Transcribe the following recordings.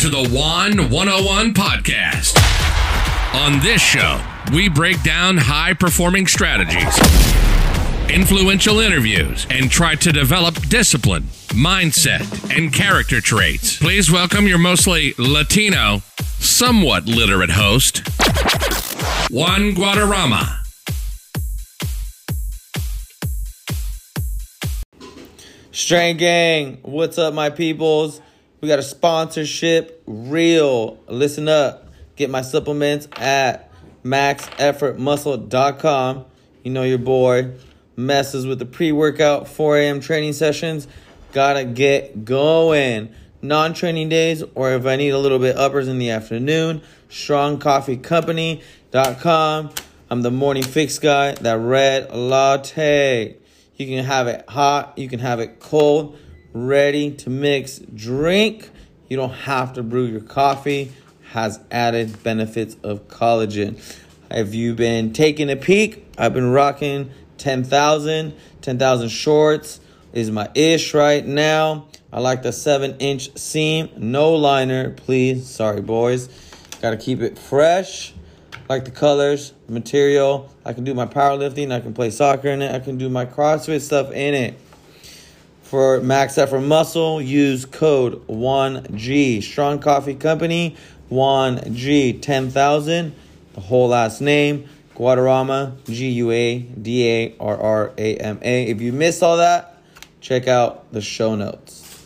to the Juan 101 podcast. On this show, we break down high performing strategies, influential interviews, and try to develop discipline, mindset, and character traits. Please welcome your mostly Latino, somewhat literate host, Juan Guadarrama. Strength Gang, what's up, my peoples? We got a sponsorship, real. Listen up. Get my supplements at maxeffortmuscle.com. You know your boy messes with the pre workout 4 a.m. training sessions. Gotta get going. Non training days, or if I need a little bit uppers in the afternoon, strongcoffeecompany.com. I'm the morning fix guy, that red latte. You can have it hot, you can have it cold, ready to mix drink. You don't have to brew your coffee. Has added benefits of collagen. Have you been taking a peek? I've been rocking 10,000. 10,000 shorts is my ish right now. I like the 7 inch seam. No liner, please. Sorry, boys. Gotta keep it fresh like the colors, material. I can do my powerlifting. I can play soccer in it. I can do my CrossFit stuff in it. For Max Effort Muscle, use code 1G. Strong Coffee Company, 1G 10,000. The whole last name, Guadarrama, G U A D A R R A M A. If you missed all that, check out the show notes.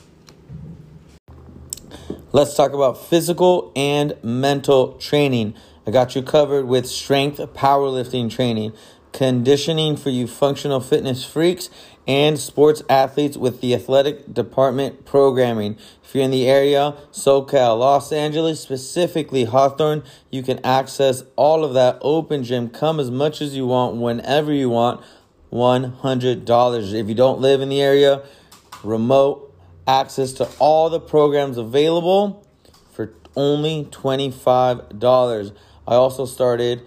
Let's talk about physical and mental training. I got you covered with strength powerlifting training, conditioning for you functional fitness freaks, and sports athletes with the athletic department programming. If you're in the area, SoCal, Los Angeles, specifically Hawthorne, you can access all of that open gym. Come as much as you want, whenever you want. $100. If you don't live in the area, remote access to all the programs available for only $25. I also started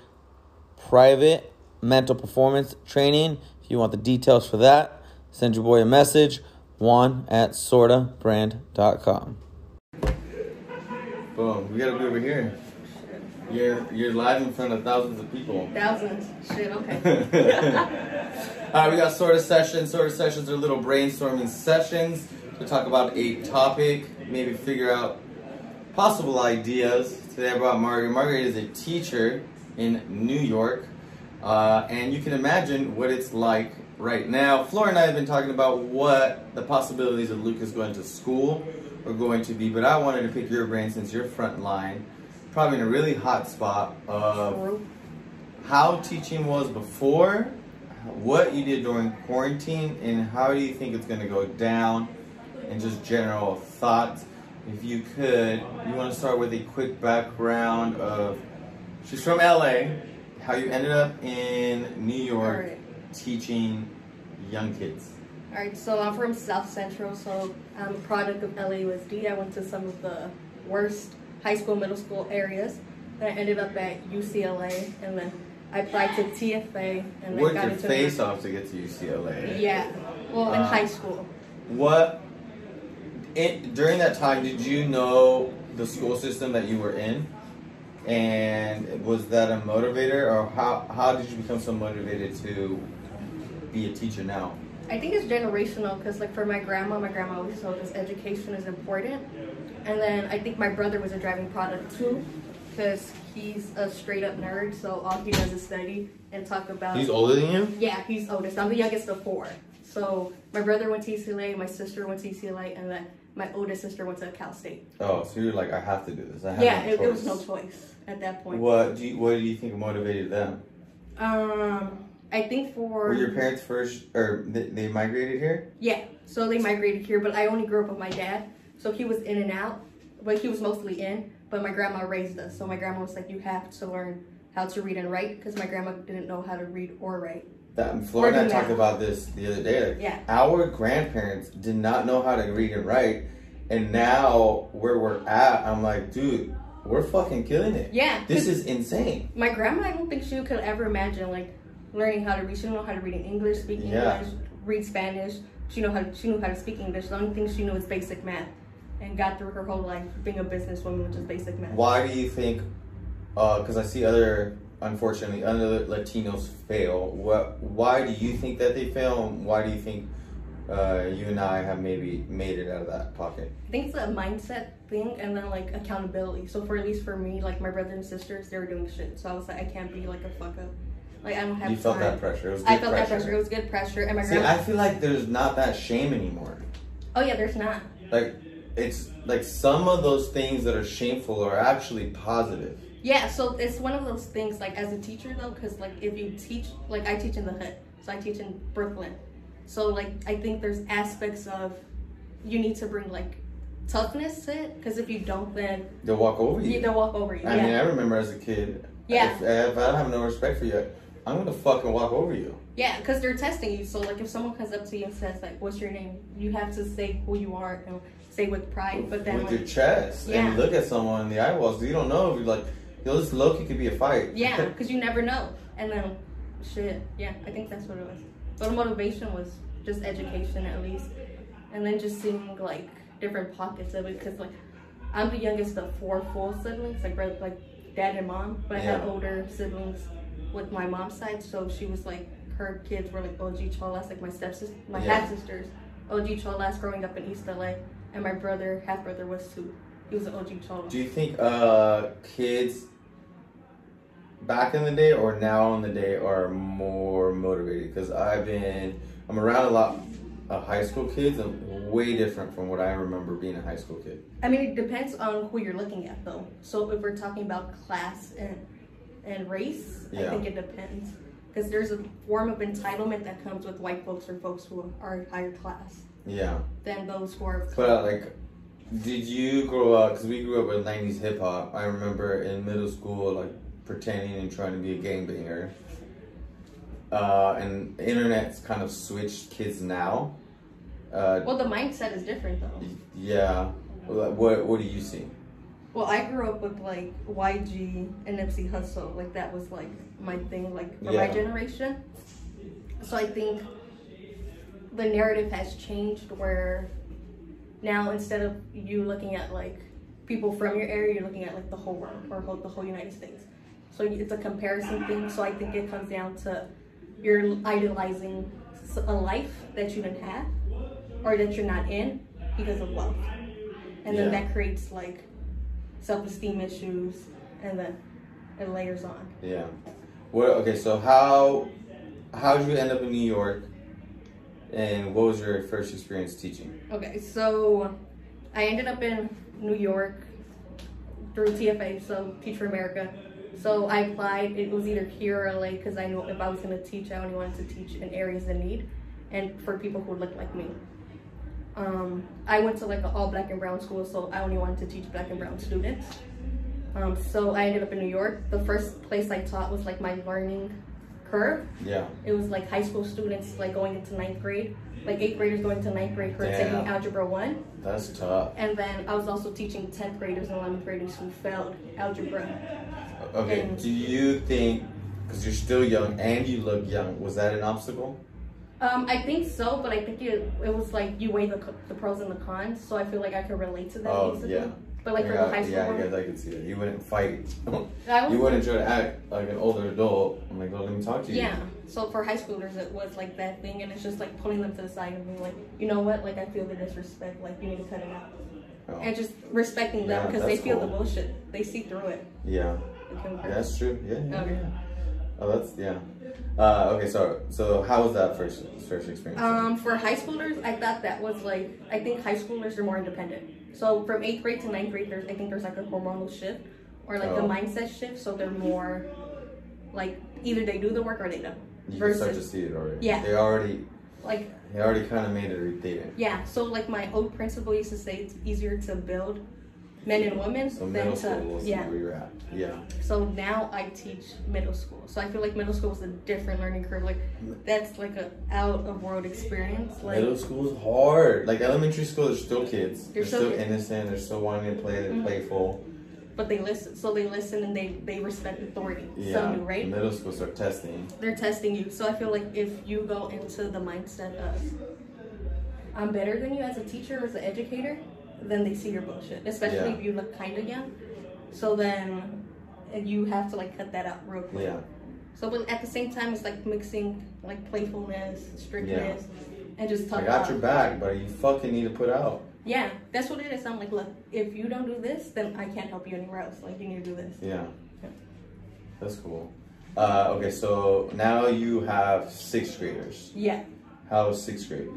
private mental performance training. If you want the details for that, send your boy a message, Juan at sortabrand.com. Boom, we gotta be over here. You're, you're live in front of thousands of people. Thousands. Shit, okay. All right, we got sorta sessions. Sorta sessions are little brainstorming sessions to talk about a topic, maybe figure out possible ideas. Today I brought Margaret. Margaret is a teacher in New York, uh, and you can imagine what it's like right now. Flora and I have been talking about what the possibilities of Lucas going to school are going to be, but I wanted to pick your brain since you're front line, probably in a really hot spot of how teaching was before, what you did during quarantine, and how do you think it's going to go down, and just general thoughts. If you could, you want to start with a quick background of she's from LA, how you ended up in New York. Teaching young kids. Alright, so I'm from South Central, so I'm a product of LAUSD. I went to some of the worst high school, middle school areas. Then I ended up at UCLA, and then I applied to TFA, and then Worked got your into face off to get to UCLA. Yeah, well, in Uh, high school. What it, during that time did you know the school system that you were in? And was that a motivator or how how did you become so motivated to be a teacher now? I think it's generational because, like, for my grandma, my grandma always told us education is important. And then I think my brother was a driving product too because he's a straight up nerd, so all he does is study and talk about. He's older than you? Yeah, he's oldest. I'm the youngest of four. So my brother went to UCLA, my sister went to UCLA, and then my oldest sister went to Cal State. Oh, so you're like I have to do this. I have Yeah, no it, it was no choice at that point. What do you, what do you think motivated them? Um, I think for Were your parents first or they, they migrated here? Yeah, so they migrated here, but I only grew up with my dad, so he was in and out, but he was mostly in. But my grandma raised us, so my grandma was like, "You have to learn how to read and write," because my grandma didn't know how to read or write. That Flora and I talked about this the other day. Like, Yeah. Our grandparents did not know how to read and write, and now where we're at, I'm like, dude, we're fucking killing it. Yeah, This is insane. my grandma. I don't think she could ever imagine like learning how to read. She didn't know how to read in English, speak Yeah. English, read Spanish. She know how to, she knew how to speak English. The only thing she knew was basic math. and got through her whole life being a businesswoman, which is basic math. Why do you think? Because I see other, unfortunately, other Latinos fail. What? Why do you think that they fail? And why do you think uh, you and I have maybe made it out of that pocket? I think it's a mindset thing and then like accountability. So for at least for me, like my brothers and sisters, they were doing shit. So I was like, I can't be like a fuck up. Like I don't have You felt time. that pressure. It was I felt pressure. that pressure. It was good pressure. And my See, grandma. I feel like there's not that shame anymore. oh yeah, there's not. Like, it's like some of those things that are shameful are actually positive. Yeah, so it's one of those things like as a teacher though, because like if you teach, like I teach in the hood, so I teach in Brooklyn. So like I think there's aspects of you need to bring like toughness to it, because if you don't, then They'll walk over you. you they'll walk over you. I yeah. mean, I remember as a kid. Yeah. If, if I have no respect for you, I'm gonna fucking walk over you. Yeah, because they're testing you. So, like, if someone comes up to you and says, like, what's your name? You have to say who you are and say with pride. But then, with like, your chest Yeah. and look at someone in the eyeballs. You don't know if you're like, yo, this Loki could be a fight. yeah, because you never know. And then, shit, yeah, I think that's what it was. But the motivation was just education, at least. And then just seeing, like, different pockets of it. Because, like, I'm the youngest of four full siblings, like, like dad and mom. But I have older siblings with my mom's side. So she was like, her kids were like OG Cholas, like my stepsister, my Yeah. half sisters, OG Cholas growing up in East LA. And my brother, half brother, was too. He was an OG Chola. Do you think uh kids back in the day or now in the day are more motivated? Because I've been, I'm around a lot of high school kids and way different from what I remember being a high school kid. I mean, it depends on who you're looking at, though. So if we're talking about class and and race, I think it depends. Because there's a form of entitlement that comes with white folks or folks who are higher class Yeah. than those who are. But uh, like, did you grow up? Because we grew up with '90s hip hop. I remember in middle school, like pretending and trying to be a gangbanger. Uh, and the internet's kind of switched kids now. Uh, Well, the mindset is different, though. yeah. What, what do you see? Well, I grew up with like YG and Nipsey Hussle. Like that was like my thing, like for my generation. So I think the narrative has changed where now instead of you looking at like people from your area, you're looking at like the whole world or whole, the whole United States. So it's a comparison thing. So I think it comes down to you're idolizing a life that you didn't have or that you're not in because of wealth. And then that creates like self-esteem issues and then it layers on. Yeah. What? Okay. So how how did you end up in New York? And what was your first experience teaching? Okay, so I ended up in New York through TFA, so Teach for America. So I applied. It was either here or LA because I knew if I was going to teach, I only wanted to teach in areas in need and for people who look like me. Um, I went to like an all black and brown school, so I only wanted to teach black and brown students. Um, so I ended up in New York. The first place I taught was like my learning curve. Yeah. It was like high school students like going into ninth grade, like eighth graders going to ninth grade Damn. taking algebra one. That's tough. And then I was also teaching 10th graders and 11th graders who failed algebra. Okay. And- Do you think because you're still young and you look young, was that an obstacle? Um, I think so, but I think it, it was like you weigh the, the pros and the cons, so I feel like I could relate to that Oh, easily. yeah. But like for the high school yeah, I one, guess I could see that. You wouldn't fight. I you wouldn't try to act like an older adult. I'm like, well, let me talk to you. Yeah. So for high schoolers, it was like that thing, and it's just like pulling them to the side and being like, you know what? Like I feel the disrespect. Like you need to cut it out, Oh, and just respecting them Yeah, because they feel cool. the bullshit. They see through it. yeah. Yeah, that's true. Yeah. yeah, Okay. yeah. Oh, that's yeah. Uh, okay, so so how was that first first experience? Um, for high schoolers, I thought that was like I think high schoolers are more independent. So from eighth grade to ninth grade, there's I think there's like a hormonal shift or like the Oh. mindset shift. So they're more like either they do the work or they don't. you can start to see it already. Yeah. They already Like they already kind of made it didn't. yeah, so like my old principal used to say it's easier to build men and women So middle to school yeah. where you're at. Yeah. So now I teach middle school. So I feel like middle school is a different learning curve. Like that's like a out of world experience. Like Middle school's hard. Like elementary school, they're still kids. They're, They're still innocent. They're still wanting to play. They're Mhm. playful. but they listen so they listen and they they respect authority. Yeah. Some do, right? Middle school start testing. they're testing you. So I feel like if you go into the mindset of I'm better than you as a teacher, or as an educator, then they see your bullshit, especially Yeah. if you look kind of young. So then you have to like cut that out real quick. Yeah. So, but at the same time, it's like mixing like playfulness, strictness, and just talk I got your back, but you fucking need to put out. Yeah, that's what it is. I'm like, look, if you don't do this, then I can't help you anywhere else. Like, you need to do this. Yeah. Yeah. That's cool. Uh, okay, so now you have sixth graders. Yeah, How's sixth grade?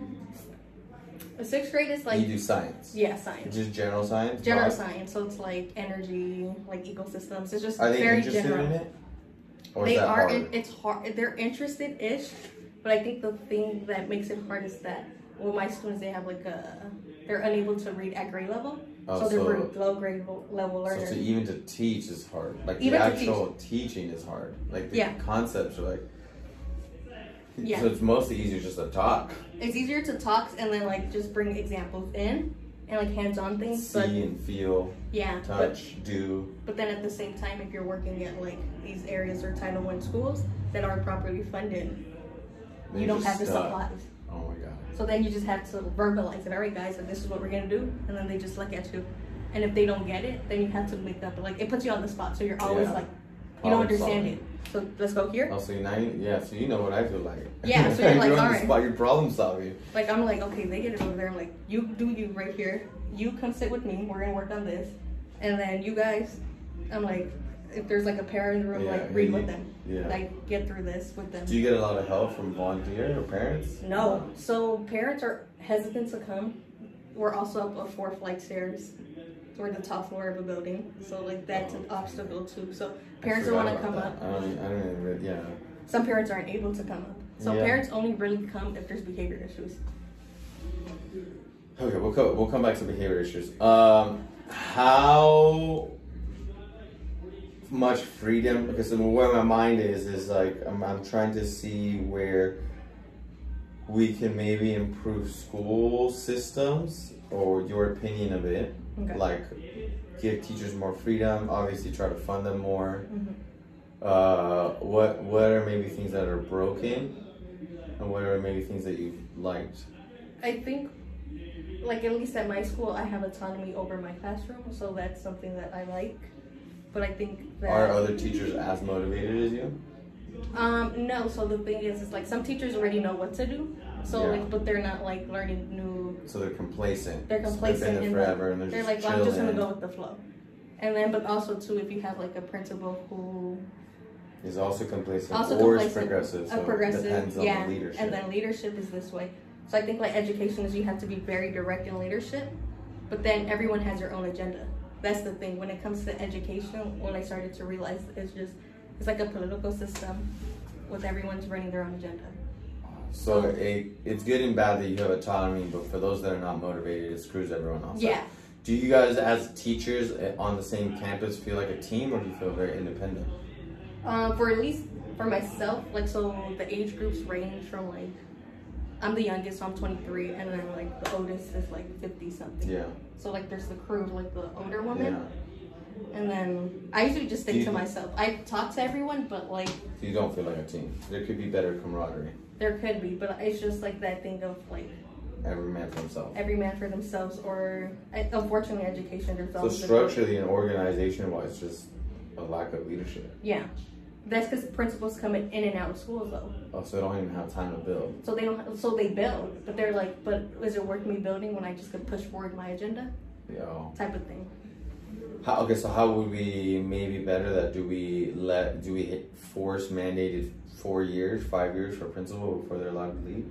The sixth grade is like you do science. yeah, science. Just general science. General science, so it's like energy, like ecosystems. It's just Are they very interested general. in it? Or they are. hard? It, it's hard. They're interested-ish, but I think the thing that makes it hard is that well, my students they have like a they're unable to read at grade level, Oh, so they're so- low grade level So learners. to even to teach is hard. Like Even the actual teaching is hard. Like the Yeah. concepts are like. Yeah. So it's mostly easier just to talk, it's easier to talk and then like just bring examples in and like hands-on things, but see and feel, yeah, but touch, do. But then at the same time, if you're working at like these areas or Title One schools that aren't properly funded, you don't have the supplies. Oh my god. So then you just have to verbalize it. All right, guys, so this is what we're gonna do, and then they just look at you. And if they don't get it, then you have to make up. Like it puts you on the spot, so you're always Yeah. like, you don't understand solving. it. So let's go here. Oh, so you now you, yeah, so you know what I feel like. Yeah, so you're like, on the alright. spot, you're problem solving. Like I'm like, okay, they get it over there. I'm like, you do you right here. You come sit with me. We're gonna work on this, and then you guys. I'm like, if there's like a pair in the room, Yeah, like read you- with them. yeah. Like get through this with them. Do you get a lot of help from volunteer or parents? No. So parents are hesitant to come. We're also up a four flight stairs. We're the top floor of a building, so like that's an obstacle too. So parents don't want to come about up. I don't, I don't even, yeah. Some parents aren't able to come up. So Yeah. parents only really come if there's behavior issues. Okay, we'll co- we'll come back to behavior issues. Um, how much freedom? Because where my mind is is like I'm I'm trying to see where we can maybe improve school systems or your opinion of it. Okay. Like give teachers more freedom. Obviously, try to fund them more. Mhm. Uh, what what are maybe things that are broken, and what are maybe things that you liked? I think, like at least at my school, I have autonomy over my classroom, so that's something that I like. But I think that Are other teachers as motivated as you? Um, no. So the thing is, is like some teachers already know what to do. So Yeah. like, but they're not like learning new. So they're complacent. They're complacent They've been there forever, and they're, They're just like, well, I'm just gonna go with the flow. And then, but also too, if you have like a principal who Is also complacent also or is progressive. So a progressive, it depends on yeah, the leadership. and then leadership is this way. So I think like education is you have to be very direct in leadership, but then everyone has their own agenda. That's the thing. When it comes to education, what I started to realize is just it's like a political system with everyone's running their own agenda. So it, it's good and bad that you have autonomy, but for those that are not motivated, it screws everyone else. up. Yeah. Do you guys, as teachers eh, on the same campus, feel like a team, or do you feel very independent? Um, for at least for myself, like so the age groups range from like I'm the youngest, so I'm 23, and then like the oldest is like 50 something. Yeah. So like there's the crew, like the older woman. Yeah. and then I usually just think to myself. I talk to everyone, but like So you don't feel like a team. There could be better camaraderie. There could be, but it's just like that thing of like Every man for himself. every man for themselves, or eh, unfortunately, education there's So structurally and organization-wise, just a lack of leadership. yeah. That's because principals come in, in and out of schools though. Oh, so they don't even have time to build. So they don't. So they build, but they're like, but is it worth me building when I just could push forward my agenda? Yeah. Type of thing. How, okay, so how would we maybe better that? Do we let? Do we force mandated four years, five years for principal before they're allowed to leave?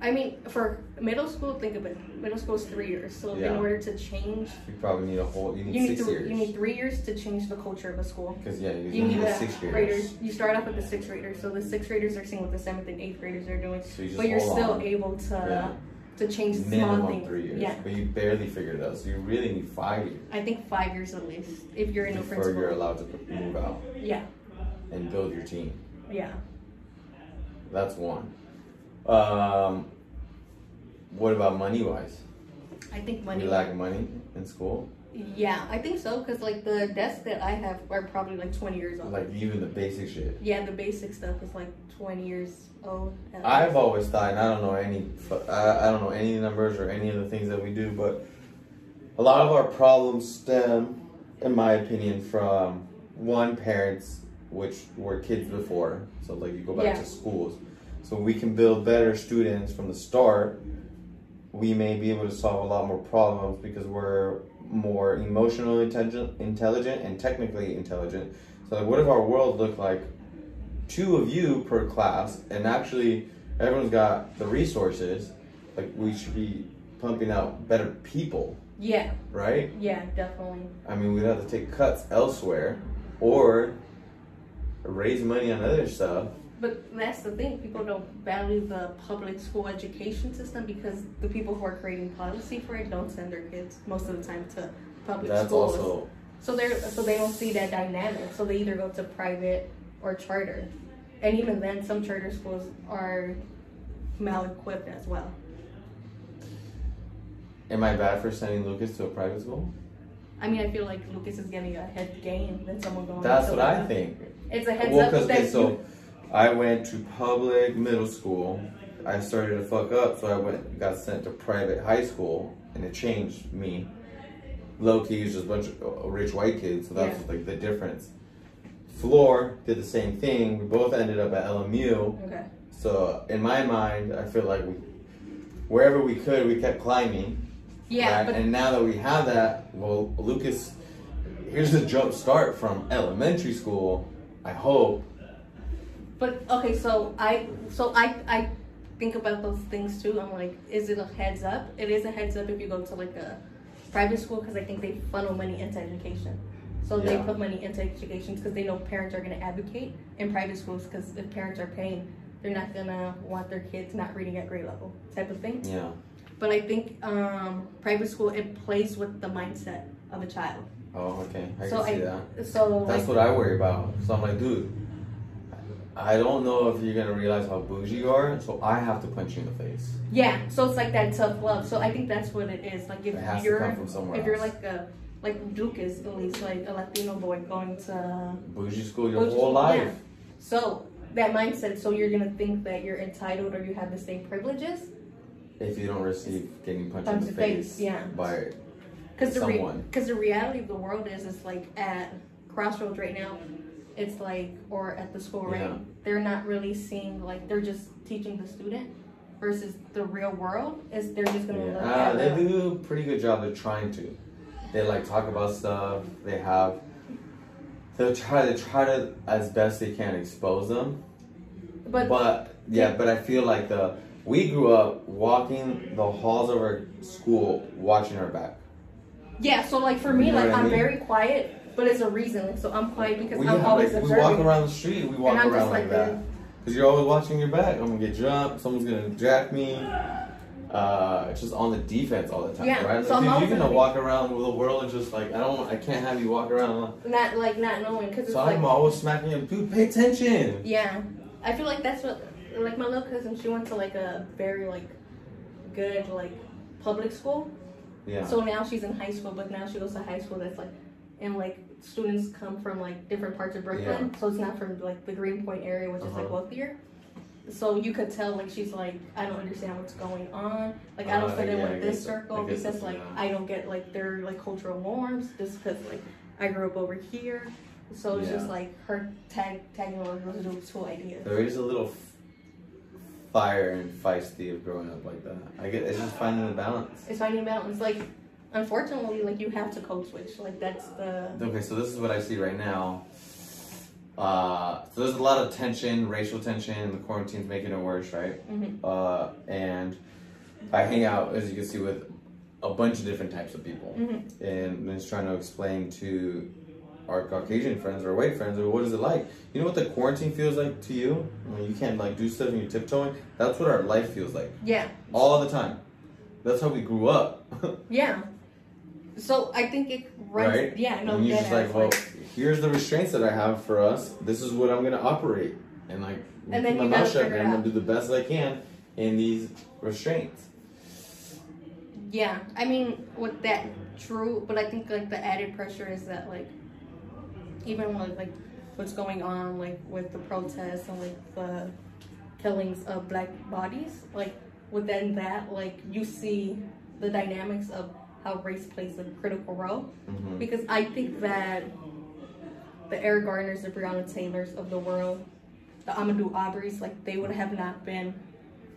I mean, for middle school, think of it. Middle school is three years. So Yeah. in order to change, You probably need a whole. You need you need six three. years. You need three years to change the culture of a school. Because yeah, you, You need the six years. graders. You start off with the sixth graders. So the sixth graders are seeing what the seventh and eighth graders are doing. So you just But you're still on. able to Yeah. to change small Minimum things. three years. Yeah, But you barely figured it out. So you really need five years I think five years at least if you're in a principal. before you're allowed to move out Yeah, and build your team. Yeah. That's one. Um, what about money wise? I think money. you lack money in school? Yeah, I think so. Cause like the desks that I have are probably like 20 years old. Like even the basic shit. yeah, the basic stuff is like 20 years old. at I've always thought, and I don't know any, I, I don't know any numbers or any of the things that we do, but a lot of our problems stem, in my opinion, from one parents, which were kids before. So like you go back Yeah. to schools. So we can build better students from the start. We may be able to solve a lot more problems because we're more emotionally intelligent, intelligent and technically intelligent. So like, what if our world looked like two of you per class, and actually everyone's got the resources? Like we should be pumping out better people, Yeah, right? yeah, definitely. I mean, we'd have to take cuts elsewhere or raise money on other stuff. But that's the thing, people don't value the public school education system because the people who are creating policy for it don't send their kids most of the time to public schools. That's schools. also So they're so they don't see that dynamic. So they either go to private or charter, and even then, some charter schools are mal-equipped as well. Am I bad for sending Lucas to a private school? I mean, I feel like Lucas is getting a head gain than someone going. That's to what I think. It's a heads Well, up okay, so you, I went to public middle school. I started to fuck up, so I went got sent to private high school, and it changed me. Low key is just a bunch of uh, rich white kids, so that's Yeah. like the difference. Floor did the same thing. We both ended up at LMU. okay. So in my mind, I feel like we, wherever we could, we kept climbing. Yeah, right? but and now that we have that, well, Lucas, here's a jump start from elementary school. I hope. But okay, so I so I I think about those things too. I'm like, is it a heads up? It is a heads up if you go to like a private school because I think they funnel money into education. So they put money into education because they know parents are going to advocate in private schools because if parents are paying, they're not gonna want their kids not reading at grade level type of thing. Yeah. But I think um, private school it plays with the mindset of a child. Oh, okay. I so can see I that. so That's like, what I worry about. So I'm like, dude, I don't know if you're gonna realize how bougie you are, so I have to punch you in the face. Yeah, so it's like that tough love. So I think that's what it is. Like if you're come from somewhere if you're like a like is at least like a Latino boy going to Bougie school your Bougie whole life. yeah. so that mindset. So you're gonna think that you're entitled or you have the same privileges If you don't receive getting punched in Punch the face, face, yeah. by because the re- the reality of the world is it's like at crossroads right now. It's like or at the school right. Yeah. They're not really seeing like they're just teaching the student versus the real world is they're just gonna Yeah. look Ah, at they the- do a pretty good job. They're trying to. They like talk about stuff. They have. They'll try. They try to as best they can expose them. but But yeah, but I feel like the we grew up walking the halls of our school, watching our back. Yeah, so like for me, You know like I'm mean? very quiet, but it's a reason. Like so, I'm quiet because We, I'm always like, we walk around the street. We walk around like like, that because you're always watching your back. I'm gonna get jumped. Someone's gonna jack me. Uh, it's just on the defense all the time, Yeah, right? so Like, dude, you're gonna walk around with the world and just like I don't, I can't have you walk around. Not like not knowing because it's So like I'm always smacking him, dude. Pay attention. yeah, I feel like that's what like my little cousin. She went to like a very like good like public school. Yeah. So now she's in high school, but now she goes to high school that's like and like students come from like different parts of Brooklyn. yeah. So it's not from like the Greenpoint area, which is like Uh-huh. wealthier. So you could tell like she's like I don't understand what's going on. Like I don't Uh, fit in yeah, with this circle because like yeah. I don't get like their like cultural norms just because like I grew up over here. So it's just like her tag tagging along those two ideas. There is a little fire and feisty of growing up like that. I get it's just finding the balance. It's finding balance. Like unfortunately, like you have to code switch. Like that's the Okay, so this is what I see right now. Uh, so there's a lot of tension, racial tension. The quarantine's making it worse, right? Mhm. Uh, and I hang out, as you can see, with a bunch of different types of people, Mhm. and just trying to explain to our Caucasian friends or white friends, or what is it like? You know what the quarantine feels like to you? When you can't like do stuff and you're tiptoeing. That's what our life feels like yeah all the time. That's how we grew up, yeah. So I think it runs. right? Yeah, no, and you're just like, well, here's the restraints that I have for us. This is what I'm gonna operate, and like, And then my mouth shut, and I'm gonna do the best I can in these restraints. Yeah, I mean, with that, true. But I think like the added pressure is that like, even with like what's going on like with the protests and like the killings of black bodies, like within that, like you see the dynamics of how race plays a critical role Mhm. because I think that the Eric Garners, the Breonna Taylors of the world, the Ahmaud Arberys, like they would have not been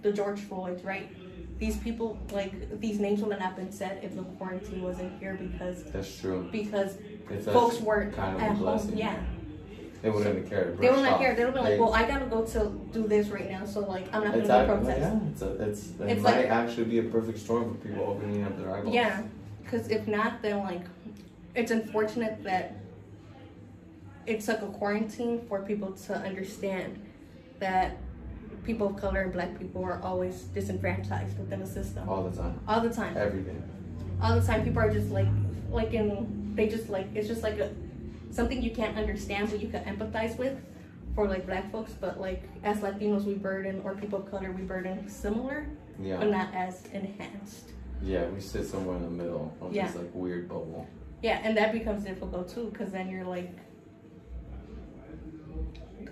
the George Floyds, right? These people, like these names would not have not been said if the quarantine wasn't here because That's true. because If folks weren't kind of at home. Yeah, They wouldn't have cared. they would Brush not care. They would be like, They- well, I gotta go to do this right now, so like I'm not gonna go protest. Yeah, it's a, it's it It's might like- actually be a perfect storm for people opening up their eyeballs. Yeah, because if not, then like, it's unfortunate that it took a quarantine for people to understand that people of color and black people are always disenfranchised within the system All the time. all the time. Everything. All the time, people are just like, like in they just like it's just like a something you can't understand, but you can empathize with. For like black folks, but like as Latinos, we burden or people of color, we burden similar, Yeah. but not as enhanced. Yeah, we sit somewhere in the middle of Yeah. this like weird bubble. Yeah, and that becomes difficult too, because then you're like.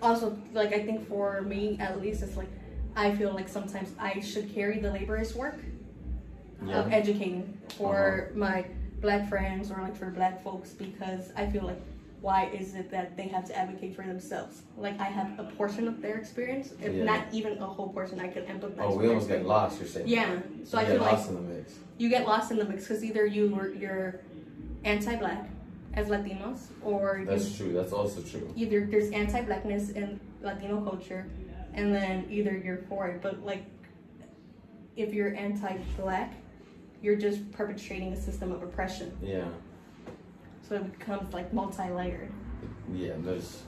Also, like I think for me at least, it's like I feel like sometimes I should carry the laborious work of educating for uh-huh. my black friends or like for black folks because I feel like why is it that they have to advocate for themselves? Like I have a portion of their experience, if Yeah. not even a whole portion, I can empathize. Oh, we almost get lost. You're saying. Yeah, so You I get feel like lost in the mix. you get lost in the mix because either you were you're anti-black as Latinos, or you, That's true. That's also true. either there's anti-blackness in Latino culture, and then either you're for it. But like, if you're anti-black, you're just perpetrating a system of oppression. Yeah. So it becomes like multi-layered. Yeah. There's.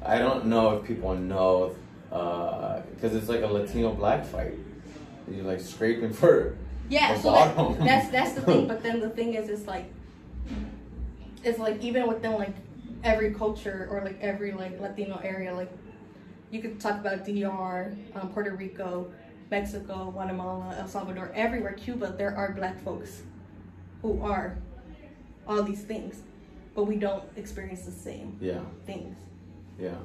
I don't know if people know, because it's like a Latino black fight. You're like scraping for. Yeah, so that, that's that's the thing. But then the thing is, it's like, it's like even within like every culture or like every like Latino area, like you could talk about DR, um, Puerto Rico, Mexico, Guatemala, El Salvador, everywhere, Cuba. There are black folks who are all these things, but we don't experience the same Yeah. things. Yeah.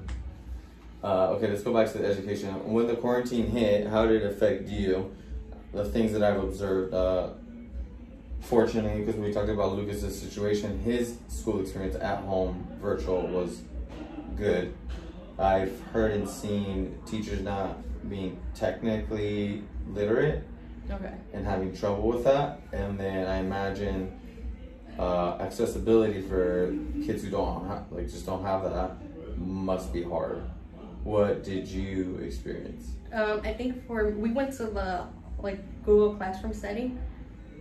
Uh, okay, let's go back to the education. When the quarantine hit, how did it affect you? The things that I've observed. Uh, fortunately, because we talked about Lucas's situation, his school experience at home, virtual, was good. I've heard and seen teachers not being technically literate Okay. and having trouble with that. And then I imagine uh, accessibility for kids who don't have, like just don't have that must be hard. What did you experience? Um, I think for we went to the like Google Classroom setting,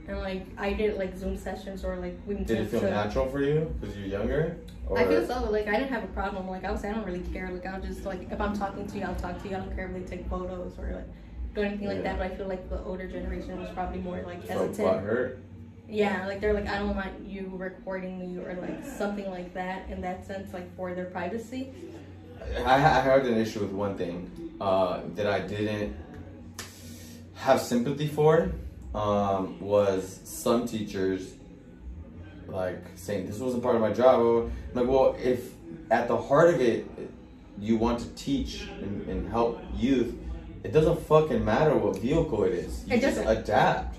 and like I did like Zoom sessions or like we Did it feel to- natural for you because you're younger? Or I feel so. Like I didn't have a problem. Like I was, I don't really care. Like I'll just like if I'm talking to you, I'll talk to you. I don't care if they take photos or like do anything like Yeah. that. But I feel like the older generation was probably more like hesitant. butt hurt? Yeah, like they're like I don't want you recording me or like something like that. In that sense, like for their privacy. I, I had an issue with one thing uh, that I didn't have sympathy for um, was some teachers like saying this wasn't part of my job. I'm like, well, if at the heart of it you want to teach and, and help youth, it doesn't fucking matter what vehicle it is. You It just doesn't. adapt.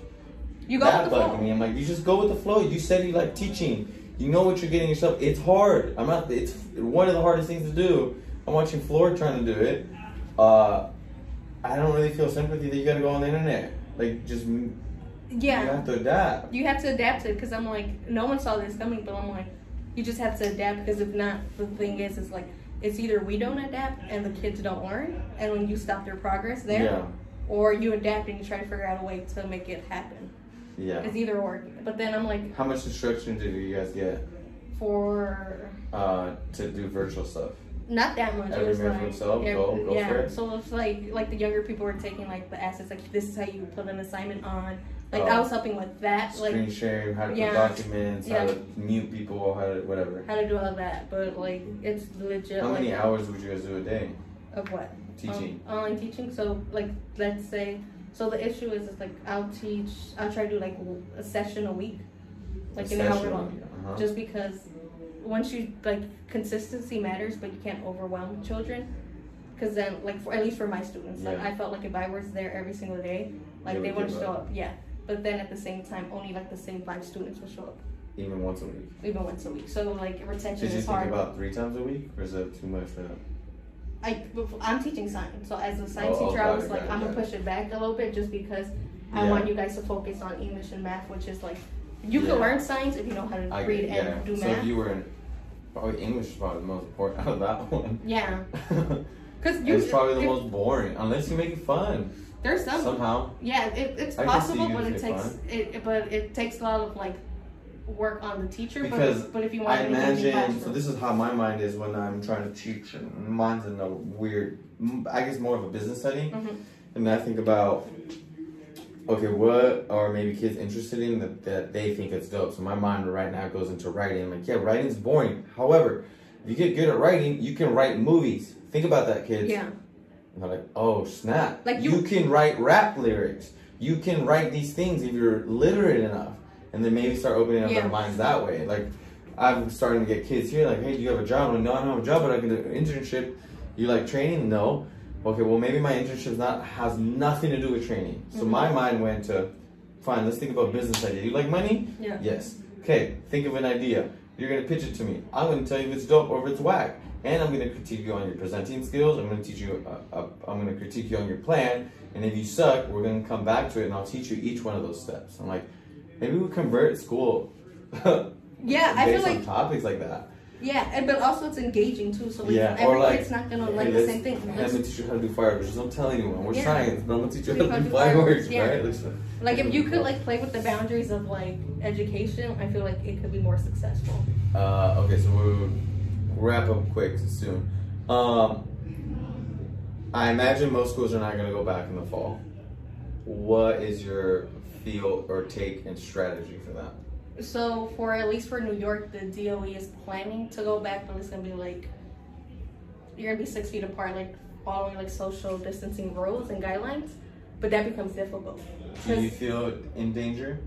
You go that with the flow. me. I'm like, you just go with the flow. You said you like teaching. You know what you're getting yourself. It's hard. I'm not. It's one of the hardest things to do. I'm watching Floor trying to do it. Uh, I don't really feel sympathy that you gotta go on the internet. Like, just you have to adapt. you have to adapt to it because I'm like, no one saw this coming, but I'm like, you just have to adapt because if not, the thing is, it's like, it's either we don't adapt and the kids don't learn, and when you stop their progress there, Yeah, or you adapt and you try to figure out a way to make it happen. yeah. It's either or. But then I'm like, How much instruction did you guys get for uh, to do virtual stuff? Not that much. Every it was man for like, himself? yeah, Go- go yeah. for it. So it's like like the younger people were taking like the assets, like this is how you put an assignment on. Like Oh. I was helping with that, like Screen sharing, how to put documents, Yeah. how to mute people, how to whatever. how to do all that. But like it's legit. How like, many hours would you guys do a day Of what? teaching? Um, online teaching. So like let's say so the issue is it's like I'll teach I'll try to do like a session a week. Like an hour long. Uh-huh. Just because once you like consistency matters but you can't overwhelm children. Cause then like for at least for my students, like Yeah. I felt like if I was there every single day, like They they, would wouldn't show up. up. Yeah. but then at the same time, only like the same five students will show up, Even once a week. even once a week. So like retention Did you is hard. about three times a week, or is that too much for them? I I'm teaching science, so as a science Oh, oh, teacher, I was like, I'm gonna push it back a little bit just because I Yeah. want you guys to focus on English and math, which is like you Yeah. can learn science if you know how to I read yeah. and do math. so if you were in, probably English is probably the most important out of that one. yeah, because you it's probably the most boring, unless you make it fun there's some somehow. Yeah, it, it's I possible, but it takes fun. it, but it takes a lot of like work on the teacher. Because but, but if you want I to make it in imagine. So this is how my mind is when I'm trying to teach, and mine's in a weird. I guess more of a business setting, Mhm. and I think about. Okay, what are maybe kids interested in that, that they think it's dope? So my mind right now goes into writing. I'm like, yeah, writing's boring. However, if you get good at writing, you can write movies. Think about that, kids. yeah, And they're like, oh snap! Like you, you- can write rap lyrics. You can write these things if you're literate enough, and then maybe start opening up Yeah. their minds that way. Like, I'm starting to get kids here. Like, hey, do you have a job? I'm like, no, I don't have a job, but I can do an internship. You like training? No. Okay, well maybe my internship not has nothing to do with training. So Mhm. my mind went to, fine. Let's think about business idea. You like money? yeah. Yes. Okay, think of an idea. You're gonna pitch it to me. I'm gonna tell you if it's dope or if it's whack, and I'm gonna critique you on your presenting skills. I'm gonna teach you. Uh, uh, I'm gonna critique you on your plan, and if you suck, we're gonna come back to it, and I'll teach you each one of those steps. I'm like, maybe we convert school. Yeah, I feel like topics like that. Yeah, and but also it's engaging too. So like Yeah, every or like, kid's not gonna Hey, like the same thing. I'm Let's- gonna teach you how to do fireworks. Don't tell anyone. We're Yeah. science, but I'm gonna teach you how to do fireworks, yeah. right? Listen. Like if you could like play with the boundaries of like education, I feel like it could be more successful. Uh, okay, so we'll wrap up quick soon. Um, I imagine most schools are not going to go back in the fall. What is your feel or take and strategy for that? So for at least for New York, the DOE is planning to go back, but it's gonna be like you're gonna be six feet apart, like following like social distancing rules and guidelines. But that becomes difficult. Do you feel in danger?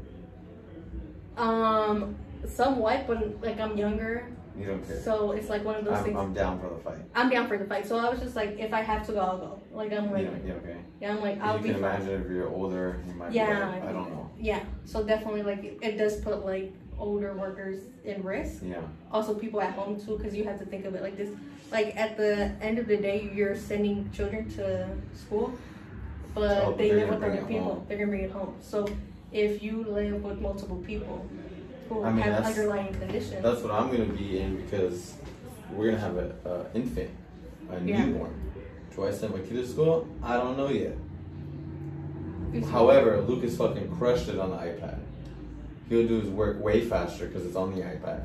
um, somewhat, but like I'm younger, You don't care. so it's like one of those I'm, things. I'm down for the fight. I'm down for the fight. So I was just like, if I have to go, I'll go. Like I'm ready. yeah, okay. Yeah, I'm like I'll you be can fine. imagine if you're older, you might Yeah, like, I don't know. Yeah, so definitely like it- does put like older workers in risk. Yeah. Also, people at home too, because you have to think of it like this. Like at the end of the day, you're sending children to school, but Oh, but they live with other people. home. They're gonna bring it home. So if you live with multiple people who I mean, have that's- underlying conditions, That's what I'm going to be in because we're going to have an uh, infant, a Yeah. newborn. Do I send my kid to school? I don't know yet. However, Lucas fucking crushed it on the iPad. He'll do his work way faster because it's on the iPad.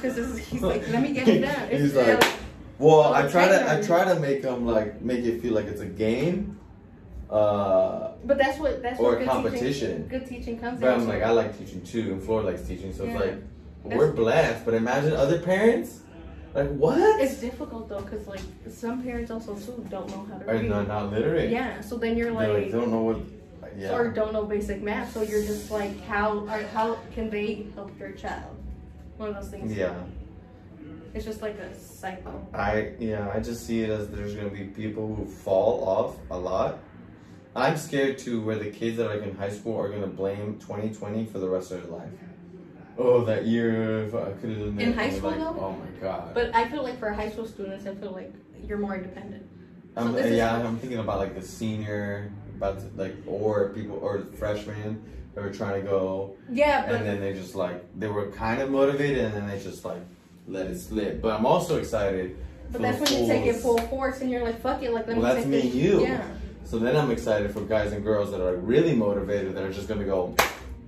because he's like, let me get it done. He's like, well, I try to I try to make him like make it feel like it's a game. Uh, but that's what that's or what good competition. Teaching, good teaching comes but. I'm like I like teaching too, and Flora likes teaching, so Yeah. it's like That's- we're blessed. But imagine other parents, like what? It's difficult though, cause like some parents also too don't know how to Are read. not, not literate. Yeah, so then you're like, like, they don't know what. Yeah. or don't know basic math, so you're just like, how or how can they help your child? One of those things. Yeah. It's just like a cycle. I yeah, I just see it as there's gonna be people who fall off a lot. I'm scared too where the kids that are like in high school are gonna blame 2020 for the rest of their life. Oh, that year if I could have done that. In high school, like, though? Oh my god. But I feel like for high school students, I feel like you're more independent. I'm, so this is- yeah, I'm thinking about like the senior, about to, like or people or the freshmen that were trying to go, Yeah, but and then they just like they were kind of motivated, and then they just like let it slip. But I'm also excited. but that's when you take it full force and you're like, fuck it, like let Well, me that's take me this. and you. Yeah. So then I'm excited for guys and girls that are really motivated that are just gonna go,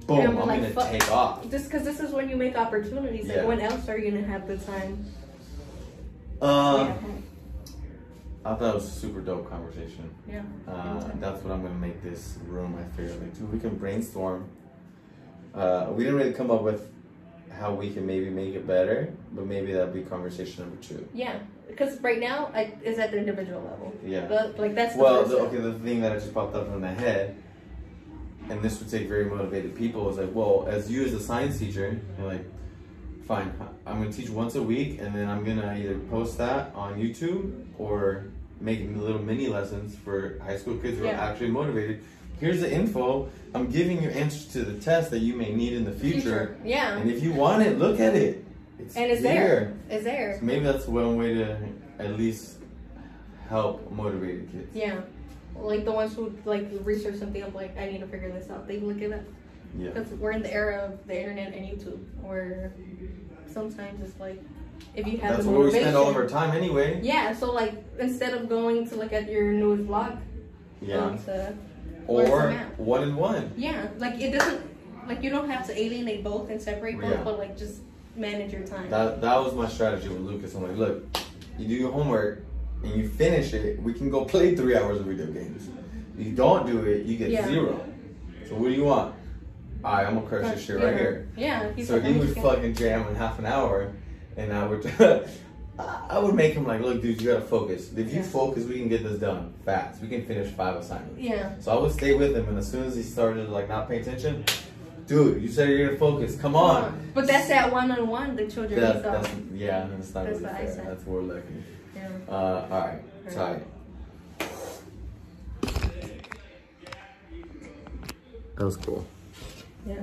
boom, I'm like, gonna take off. Just because this is when you make opportunities. Like Yeah. when else are you gonna have the time? Um, yeah. I thought it was a super dope conversation. Yeah. Uh, that's what I'm gonna make this room. I figured like, dude, we can brainstorm. Uh, we didn't really come up with how we can maybe make it better, but maybe that'd be conversation number two. Yeah. Because right now, I, it's at the individual level. Yeah. But like that's the Well, the, okay, the thing that just popped up in my head, and this would take very motivated people, is like, well, as you as a science teacher, you're like, fine, I'm gonna teach once a week, and then I'm gonna either post that on YouTube or make little mini lessons for high school kids who Yeah. are actually motivated. here's the info. I'm giving you answers to the test that you may need in the future. Yeah. And if you want it, look at it. It's and it's there. It's there. So maybe that's one way to at least help motivate the kids. Yeah. Like the ones who like research something, I'm like, I need to figure this out. They look it up. Yeah. Because we're in the era of the internet and YouTube, where sometimes it's like, if you have That's where we spend all of our time anyway. Yeah, so like instead of going to look at your newest vlog, Yeah. to Or one and one. yeah, like it doesn't like you don't have to alienate both and separate both, Yeah. but like just manage your time. That that was my strategy with Lucas. I'm like, look, you do your homework and you finish it, we can go play three hours of video games. If you don't do it, you get Yeah. zero. So what do you want? Alright, I'm gonna crush this shit yeah. right here. Yeah. he's So he "I'm would fucking jam in half an hour, and I would, I would make him like, look, dude, you gotta focus. If you Yeah. focus, we can get this done fast. We can finish five assignments. Yeah. So I would stay with him, and as soon as he started like not paying attention, dude, you said you're gonna focus. Come on. But that's that one on one the children That's, need that's yeah, that's not That's really what I fair. said. That's we're lucky. Yeah. Uh, all right, tight. That was cool. Yeah.